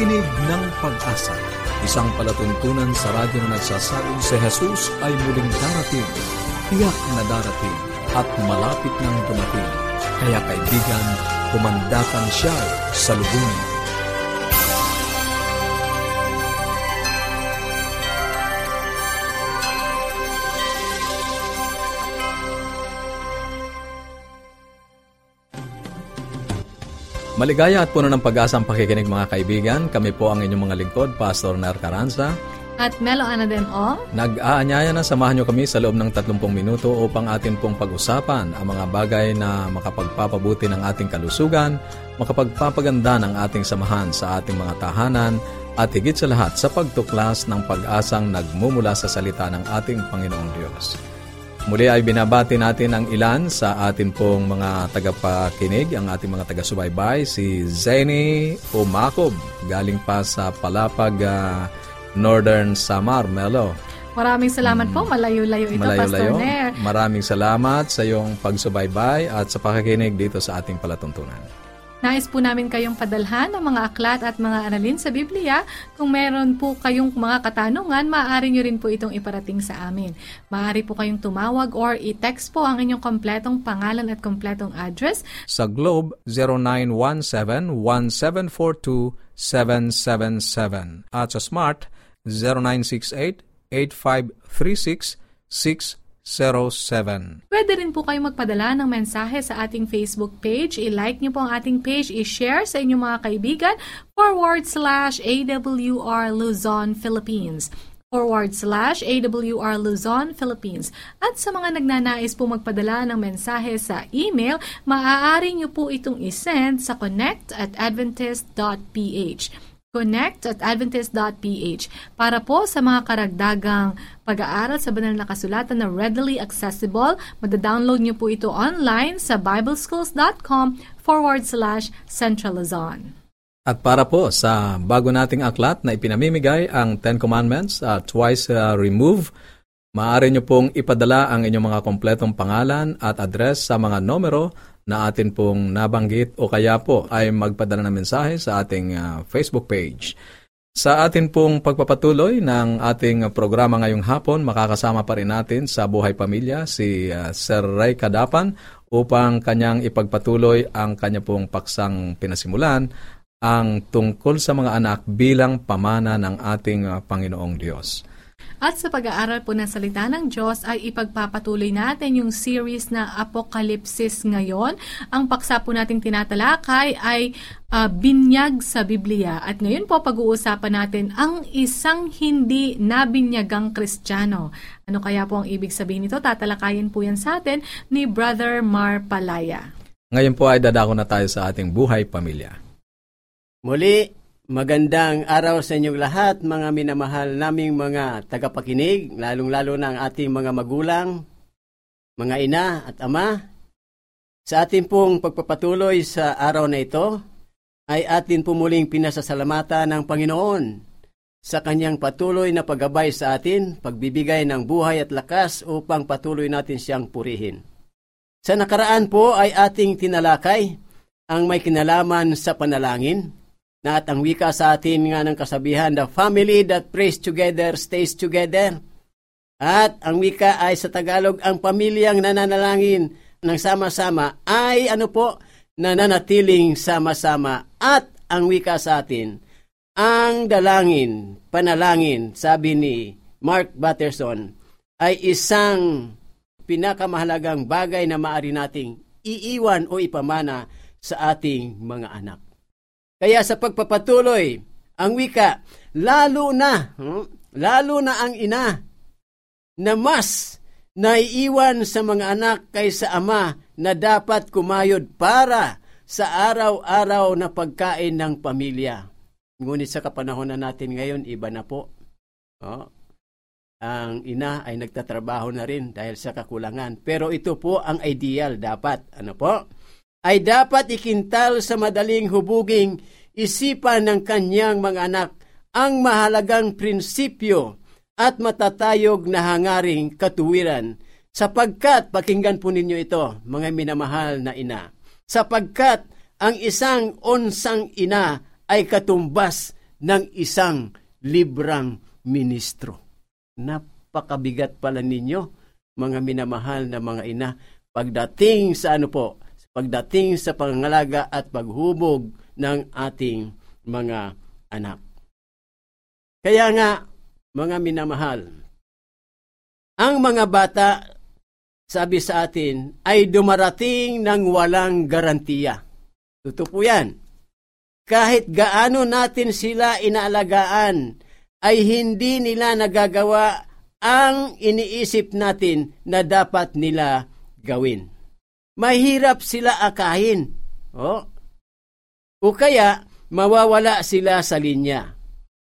Tinig ng Pag-asa, isang palatuntunan sa radyo na nagsasabing si Jesus ay muling darating, tiyak na darating, at malapit nang dumating. Kaya kaibigan, kumandatan siya sa lubungin. Maligaya at puno ng pag-asang pakikinig mga kaibigan. Kami po ang inyong mga lingkod, Pastor Nar Caranza. At Melo Anadem O. Nag-aanyaya na samahan nyo kami sa loob ng 30 minuto upang atin pong pag-usapan ang mga bagay na makapagpapabuti ng ating kalusugan, makapagpapaganda ng ating samahan sa ating mga tahanan, at higit sa lahat sa pagtuklas ng pag-asang nagmumula sa salita ng ating Panginoong Diyos. Muli ay binabati natin ang ilan sa atin pong mga tagapakinig, ang ating mga taga-subaybay, si Zeni Umakob, galing pa sa Palapag, uh, Northern Samar, Melo. Maraming salamat hmm. po, malayo-layo ito, malayo Pastor Nair. Maraming salamat sa iyong pagsubaybay at sa pakikinig dito sa ating palatuntunan. Nais po namin kayong padalhan ng mga aklat at mga aralin sa Biblia. Kung meron po kayong mga katanungan, maaari nyo rin po itong iparating sa amin. Maaari po kayong tumawag or i-text po ang inyong kompletong pangalan at kompletong address. Sa Globe, 0917-1742-777 at sa Smart, 0968 8536 0917. Pwede rin po kayo magpadala ng mensahe sa ating Facebook page. I-like niyo po ang ating page, i-share sa inyong mga kaibigan, forward slash AWR Luzon, Philippines forward slash AWR Luzon, Philippines. At sa mga nagnanais po magpadala ng mensahe sa email, maaari niyo po itong isend sa connect at adventist.ph connect at adventist.ph para po sa mga karagdagang pag-aaral sa banal na kasulatan na readily accessible. Madadownload niyo po ito online sa bibleschools.com forward slash centralizon. At para po sa bago nating aklat na ipinamimigay ang Ten Commandments uh, twice uh, remove, maaari niyo pong ipadala ang inyong mga kompletong pangalan at address sa mga numero na atin pong nabanggit o kaya po ay magpadala ng mensahe sa ating uh, Facebook page. Sa atin pong pagpapatuloy ng ating programa ngayong hapon, makakasama pa rin natin sa Buhay Pamilya si uh, Sir Ray Kadapan upang kanyang ipagpatuloy ang kanya pong paksang pinasimulan ang tungkol sa mga anak bilang pamana ng ating uh, Panginoong Diyos. At sa pag-aaral po ng salita ng Diyos ay ipagpapatuloy natin yung series na Apokalipsis ngayon. Ang paksa po nating tinatalakay ay uh, binyag sa Biblia. At ngayon po pag-uusapan natin ang isang hindi nabinyagang Kristiyano. Ano kaya po ang ibig sabihin nito? Tatalakayin po yan sa atin ni Brother Mar Palaya. Ngayon po ay dadako na tayo sa ating buhay pamilya. Muli, Magandang araw sa inyong lahat, mga minamahal naming mga tagapakinig, lalong-lalo na ang ating mga magulang, mga ina at ama. Sa ating pong pagpapatuloy sa araw na ito, ay atin pumuling pinasasalamatan ng Panginoon sa kanyang patuloy na paggabay sa atin, pagbibigay ng buhay at lakas upang patuloy natin siyang purihin. Sa nakaraan po ay ating tinalakay ang may kinalaman sa panalangin, na at ang wika sa atin nga ng kasabihan, the family that prays together stays together. At ang wika ay sa Tagalog, ang pamilyang nananalangin ng sama-sama ay ano po, nananatiling sama-sama. At ang wika sa atin, ang dalangin, panalangin, sabi ni Mark Batterson, ay isang pinakamahalagang bagay na maari nating iiwan o ipamana sa ating mga anak. Kaya sa pagpapatuloy, ang wika, lalo na, hmm, lalo na ang ina, na mas naiiwan sa mga anak kaysa ama na dapat kumayod para sa araw-araw na pagkain ng pamilya. Ngunit sa kapanahon na natin ngayon, iba na po. Oh, ang ina ay nagtatrabaho na rin dahil sa kakulangan. Pero ito po ang ideal dapat. Ano po? Ay dapat ikintal sa madaling hubuging isipan ng kanyang mga anak ang mahalagang prinsipyo at matatayog na hangaring katuwiran sapagkat pakinggan po ninyo ito mga minamahal na ina sapagkat ang isang onsang ina ay katumbas ng isang librang ministro. Napakabigat pala ninyo, mga minamahal na mga ina, pagdating sa ano po, pagdating sa pangangalaga at paghubog ng ating mga anak. Kaya nga, mga minamahal, ang mga bata, sabi sa atin, ay dumarating ng walang garantiya. Totoo po yan. Kahit gaano natin sila inaalagaan, ay hindi nila nagagawa ang iniisip natin na dapat nila gawin. Mahirap sila akahin. Oh. O kaya, mawawala sila sa linya.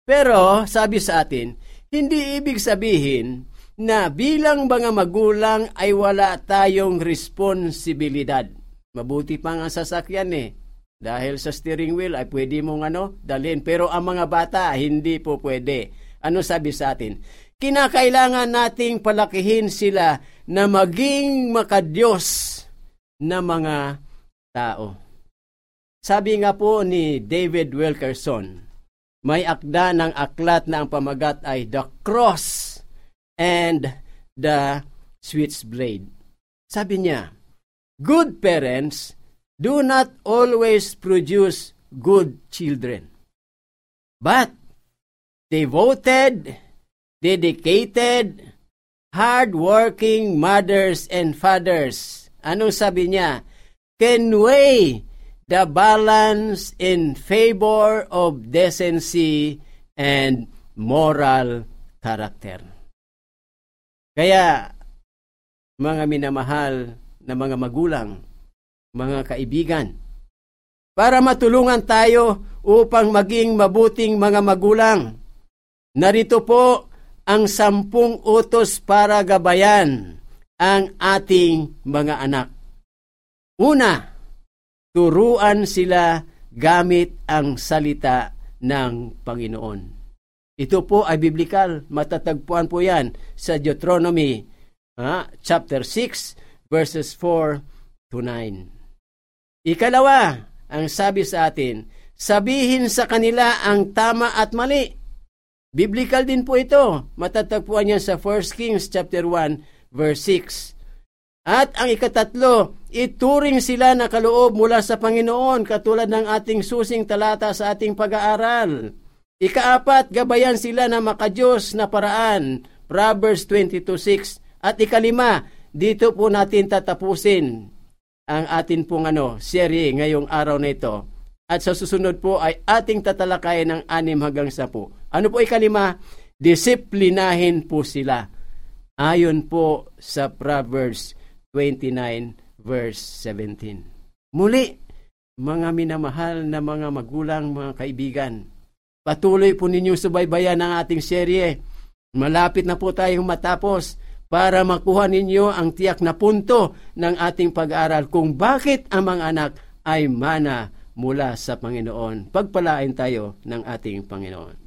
Pero, sabi sa atin, hindi ibig sabihin na bilang mga magulang ay wala tayong responsibilidad. Mabuti pa nga sasakyan eh. Dahil sa steering wheel ay pwede mong ano, dalhin. Pero ang mga bata, hindi po pwede. Ano sabi sa atin? Kinakailangan nating palakihin sila na maging makadiyos na mga tao. Sabi nga po ni David Wilkerson, may akda ng aklat na ang pamagat ay The Cross and the Switchblade. Sabi niya, Good parents do not always produce good children. But devoted, dedicated, hard-working mothers and fathers, anong sabi niya, can weigh the balance in favor of decency and moral character. Kaya, mga minamahal na mga magulang, mga kaibigan, para matulungan tayo upang maging mabuting mga magulang. Narito po ang sampung utos para gabayan ang ating mga anak. Una, turuan sila gamit ang salita ng Panginoon. Ito po ay biblical. Matatagpuan po yan sa Deuteronomy uh, chapter 6 verses 4 to 9. Ikalawa, ang sabi sa atin, sabihin sa kanila ang tama at mali. Biblical din po ito. Matatagpuan yan sa 1 Kings chapter 1 verse 6. At ang ikatatlo, ituring sila na kaloob mula sa Panginoon katulad ng ating susing talata sa ating pag-aaral. Ikaapat, gabayan sila na makajos na paraan. Proverbs 22.6 At ikalima, dito po natin tatapusin ang atin pong ano, serye ngayong araw na ito. At sa susunod po ay ating tatalakayin ng anim hanggang sapu. Ano po ikalima? Disiplinahin po sila. Ayon po sa Proverbs 29 verse 17. Muli, mga minamahal na mga magulang, mga kaibigan, patuloy po ninyo subaybayan ang ating serye. Malapit na po tayong matapos para makuha ninyo ang tiyak na punto ng ating pag-aaral kung bakit ang mga anak ay mana mula sa Panginoon. Pagpalain tayo ng ating Panginoon.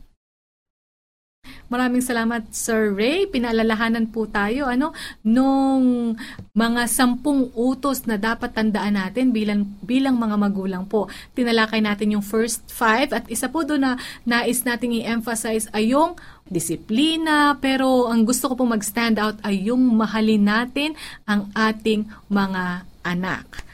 Maraming salamat Sir Ray. Pinaalalahanan po tayo ano nung mga sampung utos na dapat tandaan natin bilang bilang mga magulang po. Tinalakay natin yung first five at isa po doon na nais nating i-emphasize ay yung disiplina, pero ang gusto ko pong mag-stand out ay yung mahalin natin ang ating mga anak.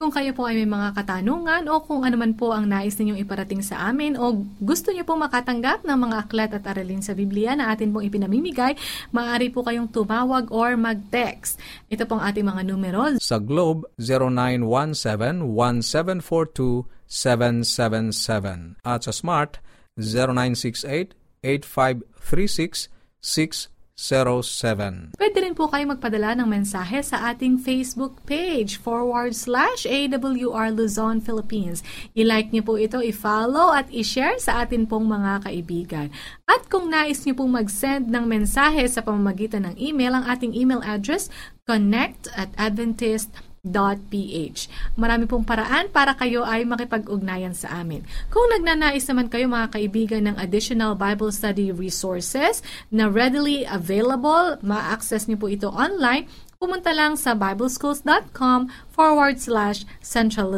Kung kayo po ay may mga katanungan o kung ano man po ang nais ninyong iparating sa amin o gusto niyo pong makatanggap ng mga aklat at aralin sa Biblia na atin pong ipinamimigay, maaari po kayong tumawag or mag-text. Ito pong ating mga numero. Sa Globe, 0917-1742777 at sa Smart, 0968 8536-607. Pwede rin po kayo magpadala ng mensahe sa ating Facebook page forward slash AWR Luzon, Philippines. I-like niyo po ito, i-follow at i-share sa atin pong mga kaibigan. At kung nais niyo pong mag-send ng mensahe sa pamamagitan ng email, ang ating email address connect at adventist.com www.ccc.ph. Marami pong paraan para kayo ay makipag-ugnayan sa amin. Kung nagnanais naman kayo mga kaibigan ng additional Bible study resources na readily available, ma-access niyo po ito online, pumunta lang sa bibleschools.com forward slash Central.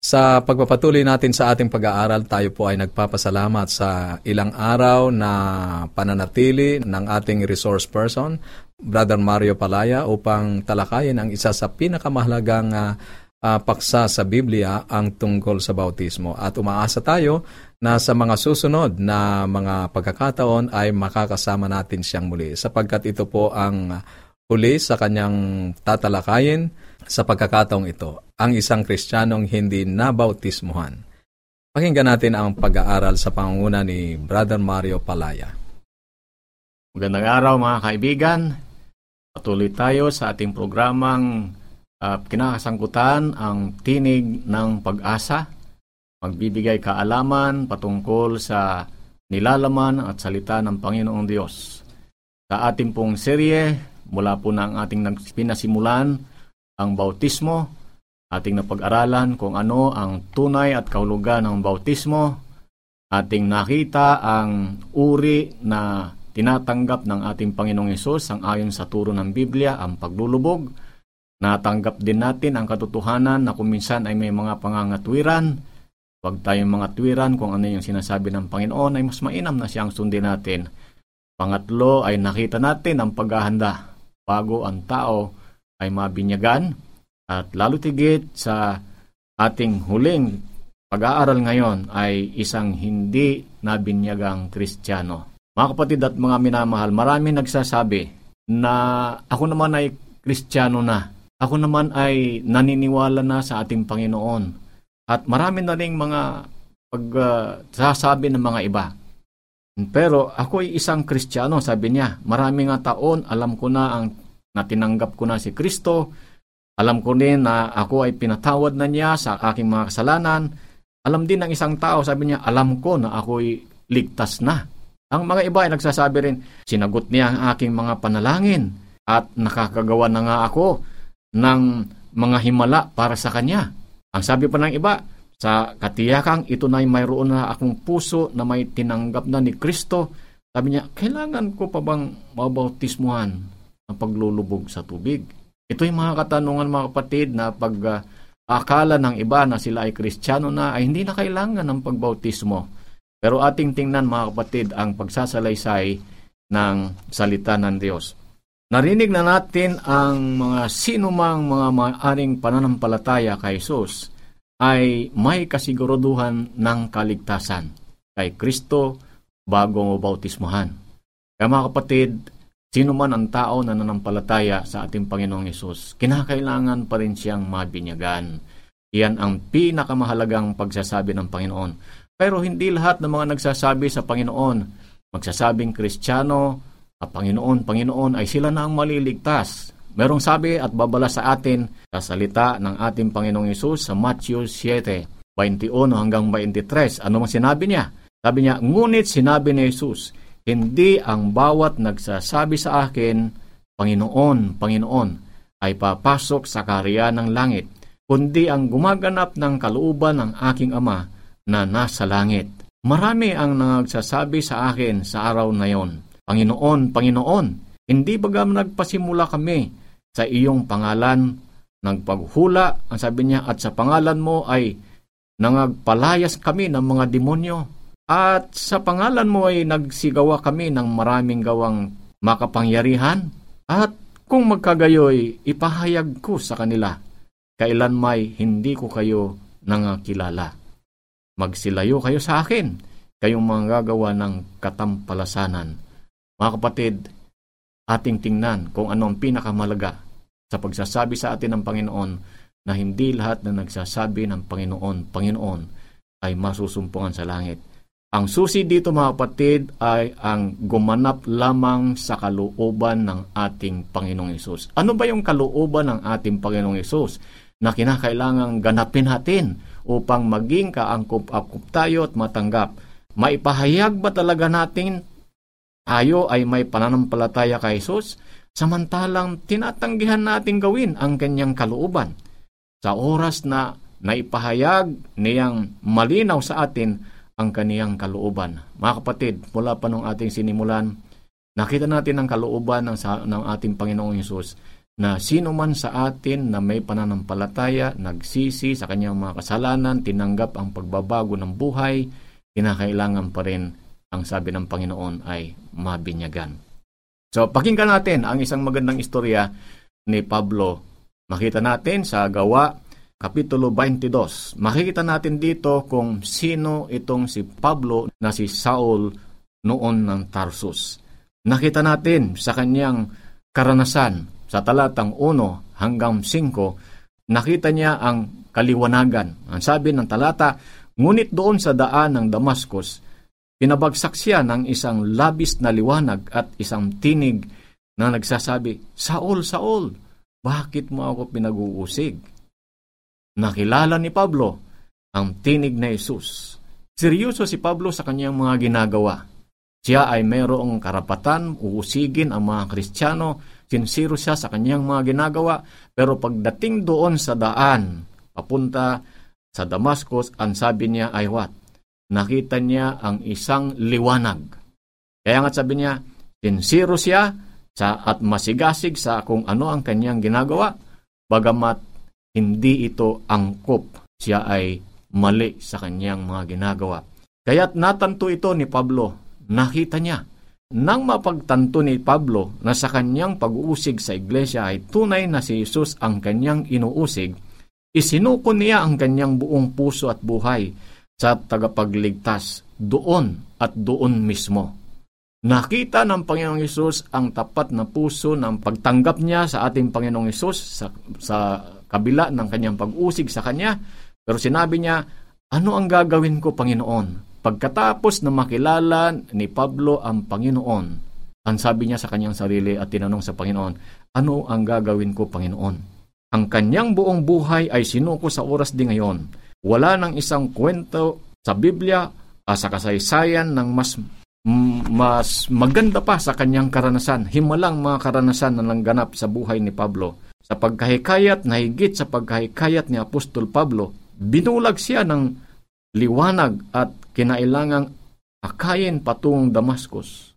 Sa pagpapatuloy natin sa ating pag-aaral, tayo po ay nagpapasalamat sa ilang araw na pananatili ng ating resource person, Brother Mario Palaya, upang talakayin ang isa sa pinakamahalagang uh, uh, paksa sa Biblia, ang tungkol sa bautismo. At umaasa tayo na sa mga susunod na mga pagkakataon ay makakasama natin siyang muli sapagkat ito po ang huli sa kanyang tatalakayin sa pagkakataong ito, ang isang Kristiyanong hindi nabautismuhan. Pakinggan natin ang pag-aaral sa pangunguna ni Brother Mario Palaya. Magandang araw mga kaibigan. Patuloy tayo sa ating programang uh, kinakasangkutan ang tinig ng pag-asa. Magbibigay kaalaman patungkol sa nilalaman at salita ng Panginoong Diyos. Sa ating pong serye, mula po na ang ating pinasimulan, ang bautismo, ating napag-aralan kung ano ang tunay at kahulugan ng bautismo, ating nakita ang uri na tinatanggap ng ating Panginoong Yesus ang ayon sa turo ng Biblia, ang paglulubog. Natanggap din natin ang katotohanan na kuminsan ay may mga pangangatwiran. Huwag tayong mga tuwiran kung ano yung sinasabi ng Panginoon ay mas mainam na siyang sundin natin. Pangatlo ay nakita natin ang paghahanda bago ang tao ay mabinyagan at lalo tigit sa ating huling pag-aaral ngayon ay isang hindi nabinyagang Kristiyano. Mga kapatid at mga minamahal, marami nagsasabi na ako naman ay Kristiyano na. Ako naman ay naniniwala na sa ating Panginoon. At marami na rin mga pagsasabi uh, ng mga iba. Pero ako ay isang Kristiyano, sabi niya. Marami nga taon, alam ko na ang na tinanggap ko na si Kristo. Alam ko din na ako ay pinatawad na niya sa aking mga kasalanan. Alam din ng isang tao, sabi niya, alam ko na ako'y ligtas na. Ang mga iba ay nagsasabi rin, sinagot niya ang aking mga panalangin at nakakagawa na nga ako ng mga himala para sa kanya. Ang sabi pa ng iba, sa katiyakang ito na mayroon na akong puso na may tinanggap na ni Kristo. Sabi niya, kailangan ko pa bang mabautismuhan? ang paglulubog sa tubig. Ito yung mga katanungan mga kapatid na pag uh, akala ng iba na sila ay kristyano na ay hindi na kailangan ng pagbautismo. Pero ating tingnan mga kapatid ang pagsasalaysay ng salita ng Diyos. Narinig na natin ang mga sinumang mga maaring pananampalataya kay Jesus ay may kasiguruduhan ng kaligtasan kay Kristo bago mo bautismohan. Kaya mga kapatid, Sino man ang tao na nanampalataya sa ating Panginoong Yesus, kinakailangan pa rin siyang mabinyagan. Iyan ang pinakamahalagang pagsasabi ng Panginoon. Pero hindi lahat ng mga nagsasabi sa Panginoon, magsasabing Kristiyano, at Panginoon, Panginoon ay sila na ang maliligtas. Merong sabi at babala sa atin sa salita ng ating Panginoong Yesus sa Matthew 7, 21 hanggang 23. Ano mang sinabi niya? Sabi niya, ngunit sinabi ni Jesus, hindi ang bawat nagsasabi sa akin, Panginoon, Panginoon, ay papasok sa karya ng langit, kundi ang gumaganap ng kalooban ng aking Ama na nasa langit. Marami ang nagsasabi sa akin sa araw na yon, Panginoon, Panginoon, hindi bagam nagpasimula kami sa iyong pangalan, nagpaghula, ang sabi niya, at sa pangalan mo ay nangagpalayas kami ng mga demonyo. At sa pangalan mo ay nagsigawa kami ng maraming gawang makapangyarihan. At kung magkagayoy, ipahayag ko sa kanila, kailan may hindi ko kayo nangakilala. Magsilayo kayo sa akin, kayong mga gagawa ng katampalasanan. Mga kapatid, ating tingnan kung ano ang pinakamalaga sa pagsasabi sa atin ng Panginoon na hindi lahat na nagsasabi ng Panginoon, Panginoon, ay masusumpungan sa langit ang susi dito mga kapatid ay ang gumanap lamang sa kalooban ng ating Panginoong Yesus. Ano ba yung kalooban ng ating Panginoong Yesus na kinakailangang ganapin natin upang maging kaangkop-angkop tayo at matanggap? Maipahayag ba talaga natin tayo ay may pananampalataya kay Jesus? Samantalang tinatanggihan natin gawin ang kanyang kalooban. Sa oras na naipahayag niyang malinaw sa atin ang kaniyang kalooban. Mga kapatid, mula pa nung ating sinimulan, nakita natin ang kalooban ng, ng ating Panginoong Yesus na sino man sa atin na may pananampalataya, nagsisi sa kanyang mga kasalanan, tinanggap ang pagbabago ng buhay, kinakailangan pa rin ang sabi ng Panginoon ay mabinyagan. So, pakinggan natin ang isang magandang istorya ni Pablo. Makita natin sa gawa, Kapitulo 22. Makikita natin dito kung sino itong si Pablo na si Saul noon ng Tarsus. Nakita natin sa kanyang karanasan sa talatang 1 hanggang 5, nakita niya ang kaliwanagan. Ang sabi ng talata, ngunit doon sa daan ng Damascus, pinabagsak siya ng isang labis na liwanag at isang tinig na nagsasabi, Saul, Saul, bakit mo ako pinag-uusig? Nakilala ni Pablo ang tinig na Isus. Seryoso si Pablo sa kanyang mga ginagawa. Siya ay mayroong karapatan uusigin ang mga Kristiyano sinsiro siya sa kanyang mga ginagawa, pero pagdating doon sa daan, papunta sa Damascus, ang sabi niya ay what? Nakita niya ang isang liwanag. Kaya nga sabi niya, sinsiro siya sa, at masigasig sa kung ano ang kanyang ginagawa, bagamat hindi ito angkop, siya ay mali sa kanyang mga ginagawa. Kaya't natanto ito ni Pablo, nakita niya nang mapagtanto ni Pablo na sa kanyang pag-uusig sa iglesia ay tunay na si Jesus ang kanyang inuusig, isinuko niya ang kanyang buong puso at buhay sa tagapagligtas doon at doon mismo. Nakita ng Panginoong Yesus ang tapat na puso ng pagtanggap niya sa ating Panginoong Yesus sa, sa kabila ng kanyang pag-usig sa Kanya. Pero sinabi niya, ano ang gagawin ko, Panginoon? Pagkatapos na makilala ni Pablo ang Panginoon, ang sabi niya sa kanyang sarili at tinanong sa Panginoon, ano ang gagawin ko, Panginoon? Ang kanyang buong buhay ay sinuko sa oras di ngayon. Wala nang isang kwento sa Biblia sa kasaysayan ng mas mas maganda pa sa kanyang karanasan, himalang mga karanasan na nangganap sa buhay ni Pablo. Sa pagkahikayat na higit sa pagkahikayat ni Apostol Pablo, binulag siya ng liwanag at kinailangang akayin patungong Damascus.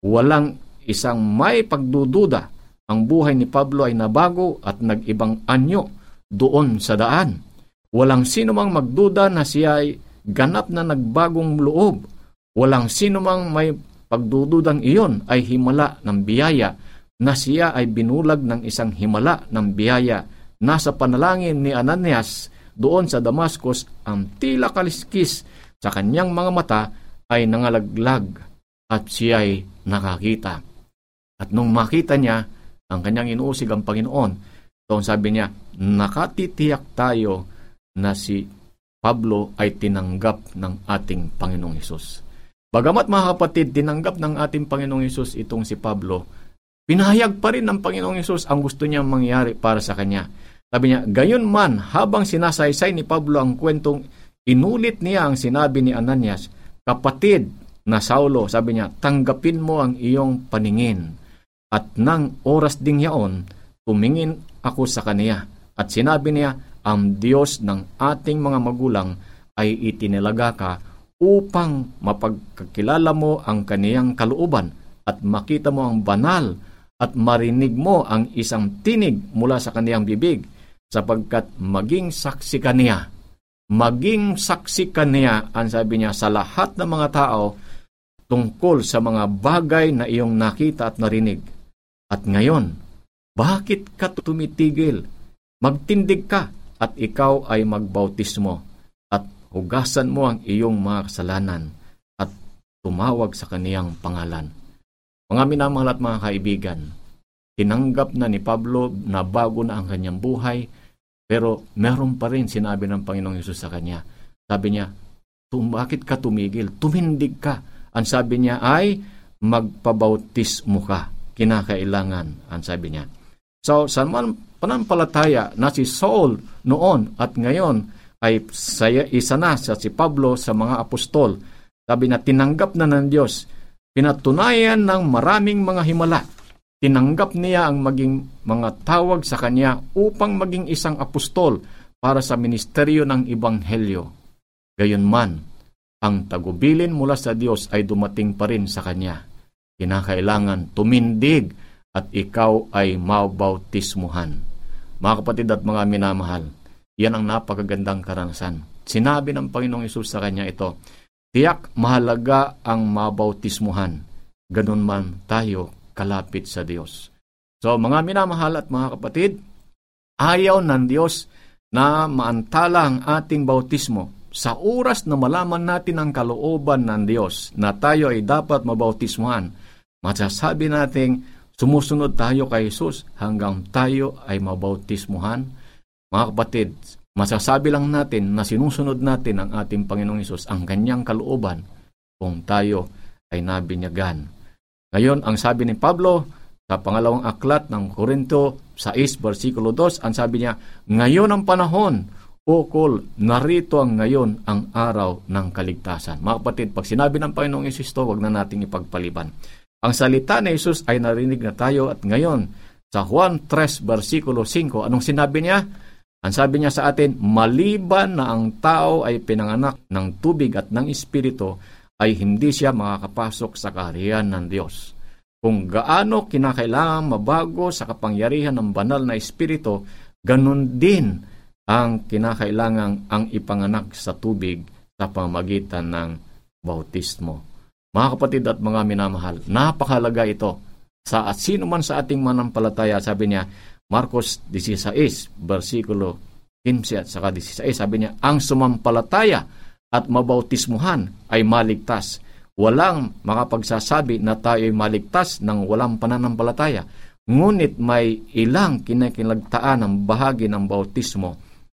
Walang isang may pagdududa ang buhay ni Pablo ay nabago at nag-ibang anyo doon sa daan. Walang sino mang magduda na siya ay ganap na nagbagong loob. Walang sino mang may pagdududang iyon ay himala ng biyaya na siya ay binulag ng isang himala ng biyaya. Nasa panalangin ni Ananias doon sa Damascus ang tila kaliskis sa kanyang mga mata ay nangalaglag at siya ay nakakita. At nung makita niya ang kanyang inuusig ang Panginoon, doon sabi niya, nakatitiyak tayo na si Pablo ay tinanggap ng ating Panginoong Hesus. Bagamat mga kapatid, tinanggap ng ating Panginoong Hesus itong si Pablo, pinahayag pa rin ng Panginoong Hesus ang gusto niyang mangyari para sa kanya. Sabi niya, gayon man, habang sinasaysay ni Pablo ang kwentong Inulit niya ang sinabi ni Ananias, Kapatid na Saulo, sabi niya, tanggapin mo ang iyong paningin. At nang oras ding yaon, tumingin ako sa kaniya. At sinabi niya, ang Diyos ng ating mga magulang ay itinilaga ka upang mapagkakilala mo ang kaniyang kalooban at makita mo ang banal at marinig mo ang isang tinig mula sa kaniyang bibig sapagkat maging saksi kaniya maging saksi ka niya, ang sabi niya, sa lahat ng mga tao tungkol sa mga bagay na iyong nakita at narinig. At ngayon, bakit ka tumitigil? Magtindig ka at ikaw ay magbautismo at hugasan mo ang iyong mga kasalanan at tumawag sa kaniyang pangalan. Mga minamahal at mga kaibigan, tinanggap na ni Pablo na bago na ang kanyang buhay pero meron pa rin sinabi ng Panginoong Yesus sa kanya. Sabi niya, bakit ka tumigil? Tumindig ka. Ang sabi niya ay, magpabautismo ka. Kinakailangan, ang sabi niya. So, sa panampalataya na si Saul noon at ngayon ay saya, isa na sa si Pablo sa mga apostol. Sabi na tinanggap na ng Diyos. Pinatunayan ng maraming mga himala tinanggap niya ang maging mga tawag sa kanya upang maging isang apostol para sa ministeryo ng Ibanghelyo. Gayunman, ang tagubilin mula sa Diyos ay dumating pa rin sa kanya. Kinakailangan tumindig at ikaw ay mabautismuhan. Mga kapatid at mga minamahal, yan ang napakagandang karanasan. Sinabi ng Panginoong Isus sa kanya ito, Tiyak mahalaga ang mabautismuhan. Ganun man tayo kalapit sa Diyos. So mga minamahal at mga kapatid, ayaw ng Diyos na maantala ang ating bautismo sa oras na malaman natin ang kalooban ng Diyos na tayo ay dapat mabautismuhan. Masasabi nating sumusunod tayo kay Jesus hanggang tayo ay mabautismuhan. Mga kapatid, Masasabi lang natin na sinusunod natin ang ating Panginoong Isus, ang kanyang kalooban, kung tayo ay nabinyagan. Ngayon, ang sabi ni Pablo sa pangalawang aklat ng Korinto 6, versikulo 2, ang sabi niya, Ngayon ang panahon, ukol, narito ang ngayon ang araw ng kaligtasan. Mga kapatid, pag sinabi ng Panginoong Isus to, wag na nating ipagpaliban. Ang salita ni Isus ay narinig na tayo at ngayon, sa Juan 3, versikulo 5, anong sinabi niya? Ang sabi niya sa atin, maliban na ang tao ay pinanganak ng tubig at ng espiritu, ay hindi siya makakapasok sa kaharian ng Diyos. Kung gaano kinakailangan mabago sa kapangyarihan ng banal na espiritu, ganun din ang kinakailangan ang ipanganak sa tubig sa pamagitan ng bautismo. Mga kapatid at mga minamahal, napakalaga ito. Sa at sino man sa ating manampalataya, sabi niya, Marcos 16, versikulo 15 at saka 16, sabi niya, Ang sumampalataya at mabautismuhan ay maligtas. Walang makapagsasabi na tayo ay maligtas ng walang pananampalataya. Ngunit may ilang kinakilagtaan ng bahagi ng bautismo.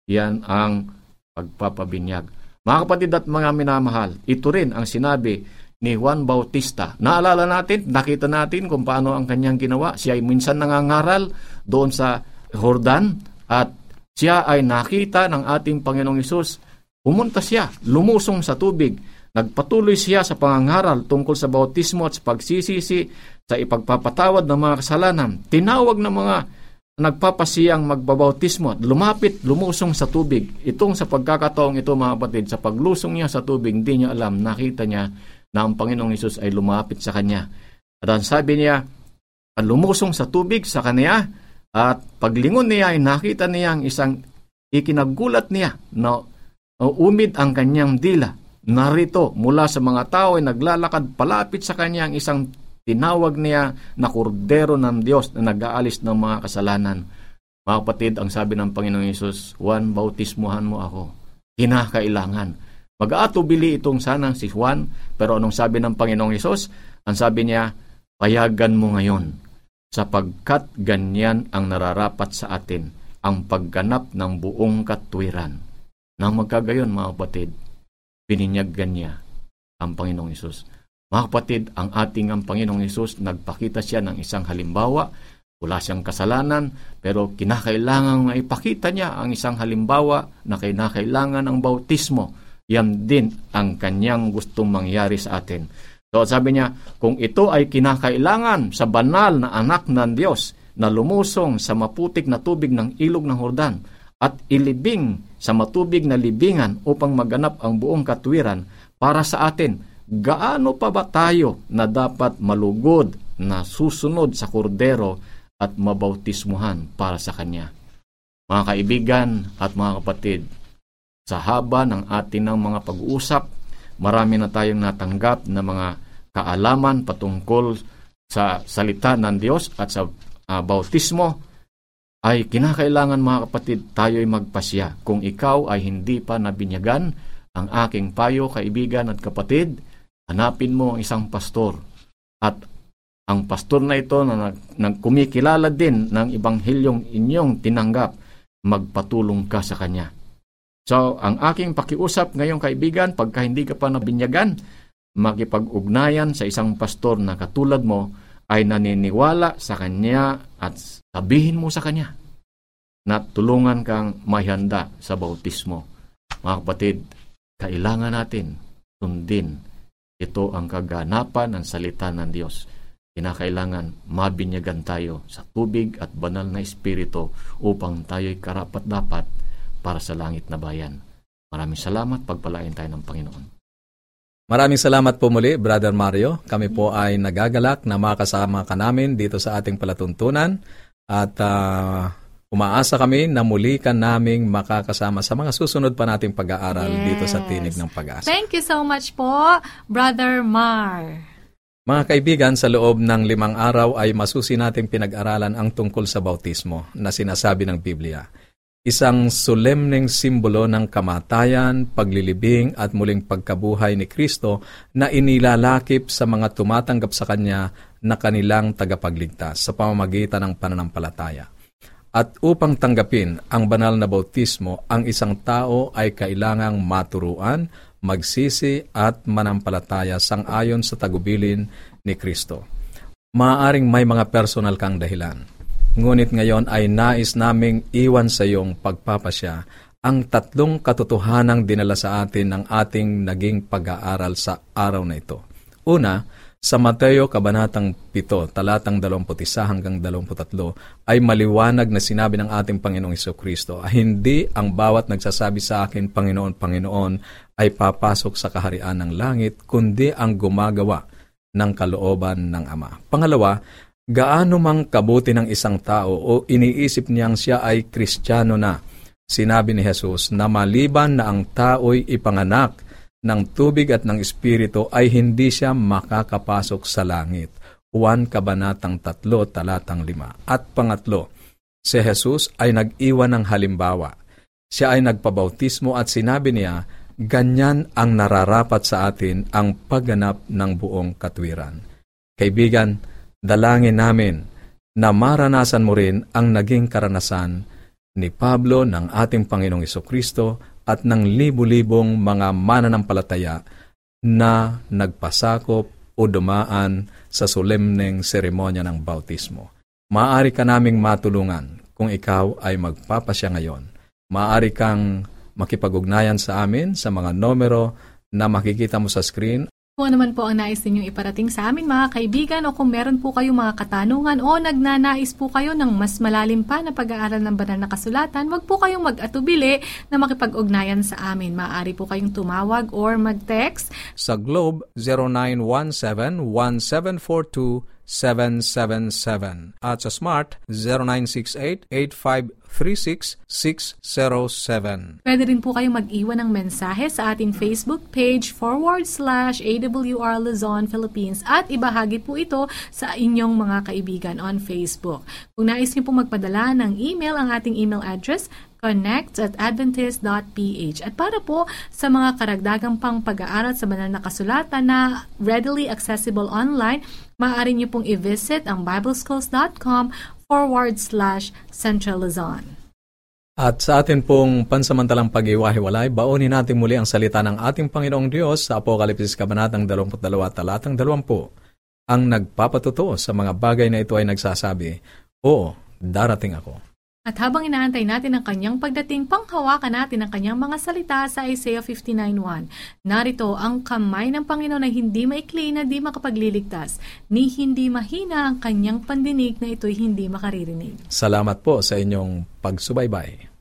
Yan ang pagpapabinyag. Mga kapatid at mga minamahal, ito rin ang sinabi ni Juan Bautista. Naalala natin, nakita natin kung paano ang kanyang ginawa. Siya ay minsan nangangaral doon sa Jordan at siya ay nakita ng ating Panginoong Isus. Pumunta siya, lumusong sa tubig. Nagpatuloy siya sa pangangaral tungkol sa bautismo at sa pagsisisi sa ipagpapatawad ng mga kasalanan. Tinawag ng mga nagpapasiyang magbabautismo at lumapit, lumusong sa tubig. Itong sa pagkakataong ito mga kapatid, sa paglusong niya sa tubig, hindi niya alam, nakita niya na ang Panginoong Isus ay lumapit sa kanya. At ang sabi niya, lumusong sa tubig sa kanya at paglingon niya ay nakita niya ang isang ikinagulat niya na umid ang kanyang dila. Narito mula sa mga tao ay naglalakad palapit sa kanya ang isang tinawag niya na kordero ng Diyos na nag-aalis ng mga kasalanan. Mga kapatid, ang sabi ng Panginoong Yesus, Juan, bautismuhan mo ako. Kinakailangan Mag-aatubili itong sanang si Juan, pero anong sabi ng Panginoong Yesus? Ang sabi niya, payagan mo ngayon, sapagkat ganyan ang nararapat sa atin, ang pagganap ng buong katwiran. Nang magkagayon, mga kapatid, pininyaggan niya ang Panginoong Yesus. Mga kapatid, ang ating ang Panginoong Yesus, nagpakita siya ng isang halimbawa, wala siyang kasalanan, pero kinakailangan ipakita niya ang isang halimbawa na kinakailangan ng bautismo yan din ang kanyang gustong mangyari sa atin. So sabi niya, kung ito ay kinakailangan sa banal na anak ng Diyos na lumusong sa maputik na tubig ng ilog ng Hordan at ilibing sa matubig na libingan upang maganap ang buong katwiran para sa atin, gaano pa ba tayo na dapat malugod na susunod sa kordero at mabautismuhan para sa Kanya? Mga kaibigan at mga kapatid, sa haba ng atin ng mga pag-uusap, marami na tayong natanggap na mga kaalaman patungkol sa salita ng Diyos at sa uh, bautismo, ay kinakailangan mga kapatid tayo ay magpasya. Kung ikaw ay hindi pa nabinyagan, ang aking payo, kaibigan at kapatid, hanapin mo ang isang pastor. At ang pastor na ito na nagkumikilala din ng ibanghilyong inyong tinanggap, magpatulong ka sa kanya. So, ang aking pakiusap ngayong kaibigan, pagka hindi ka pa nabinyagan, makipag-ugnayan sa isang pastor na katulad mo ay naniniwala sa kanya at sabihin mo sa kanya na tulungan kang mahanda sa bautismo. Mga kapatid, kailangan natin sundin ito ang kaganapan ng salita ng Diyos. Kinakailangan mabinyagan tayo sa tubig at banal na espiritu upang tayo'y karapat-dapat para sa langit na bayan. Maraming salamat, pagpalain tayo ng Panginoon. Maraming salamat po muli, Brother Mario. Kami po ay nagagalak na makasama ka namin dito sa ating palatuntunan at uh, umaasa kami na muli ka naming makakasama sa mga susunod pa nating pag-aaral Yes. dito sa Tinig ng Pag-asa. Thank you so much po, Brother Mar. Mga kaibigan, sa loob ng limang araw ay masusi nating pinag-aralan ang tungkol sa bautismo na sinasabi ng Biblia. Isang solemneng simbolo ng kamatayan, paglilibing at muling pagkabuhay ni Kristo na inilalakip sa mga tumatanggap sa Kanya na kanilang tagapagligtas sa pamamagitan ng pananampalataya. At upang tanggapin ang banal na bautismo, ang isang tao ay kailangang maturuan, magsisi at manampalataya sang-ayon sa tagubilin ni Kristo. Maaring may mga personal kang dahilan. Ngunit ngayon ay nais naming iwan sa iyong pagpapasya ang tatlong katotohanang dinala sa atin ng ating naging pag-aaral sa araw na ito. Una, sa Mateo Kabanatang 7, talatang 21 hanggang 23, ay maliwanag na sinabi ng ating Panginoong Iso Kristo, hindi ang bawat nagsasabi sa akin, Panginoon, Panginoon, ay papasok sa kaharian ng langit, kundi ang gumagawa ng kalooban ng Ama. Pangalawa, gaano mang kabuti ng isang tao o iniisip niyang siya ay kristyano na. Sinabi ni Jesus na maliban na ang tao'y ipanganak ng tubig at ng espiritu ay hindi siya makakapasok sa langit. Juan Kabanatang 3, talatang 5. At pangatlo, si Jesus ay nag-iwan ng halimbawa. Siya ay nagpabautismo at sinabi niya, ganyan ang nararapat sa atin ang pagganap ng buong katwiran. Kaibigan, dalangin namin na maranasan mo rin ang naging karanasan ni Pablo ng ating Panginoong Kristo at ng libu-libong mga mananampalataya na nagpasakop o dumaan sa solemneng seremonya ng bautismo. Maaari ka naming matulungan kung ikaw ay magpapasya ngayon. Maaari kang makipag-ugnayan sa amin sa mga numero na makikita mo sa screen Kung ano naman po ang nais ninyong iparating sa amin mga kaibigan o kung meron po kayong mga katanungan o nagnanais po kayo ng mas malalim pa na pag-aaral ng banal na kasulatan, wag po kayong mag-atubili na makipag-ugnayan sa amin. Maaari po kayong tumawag or mag-text sa Globe 0917-1742-777 at sa Smart 0968-8536-607. Pwede rin po kayong mag-iwan ng mensahe sa ating Facebook page forward slash AWR Luzon, Philippines at ibahagi po ito sa inyong mga kaibigan on Facebook. Kung nais niyo po magpadala ng email, ang ating email address connect at adventist.ph. At para po sa mga karagdagang pang pag-aaral sa banal na kasulatan na readily accessible online, maaari niyo pong i-visit ang bibleschools.com forward slash Central Luzon. At sa atin pong pansamantalang pag-iwahiwalay, baonin natin muli ang salita ng ating Panginoong Diyos sa Apokalipsis Kabanatang 22, talatang 20. Ang nagpapatuto sa mga bagay na ito ay nagsasabi, Oo, darating ako. At habang inaantay natin ang kanyang pagdating, panghawakan natin ang kanyang mga salita sa Isaiah 59.1. Narito ang kamay ng Panginoon na hindi maikli na di makapagliligtas, ni hindi mahina ang kanyang pandinig na ito'y hindi makaririnig. Salamat po sa inyong pagsubaybay.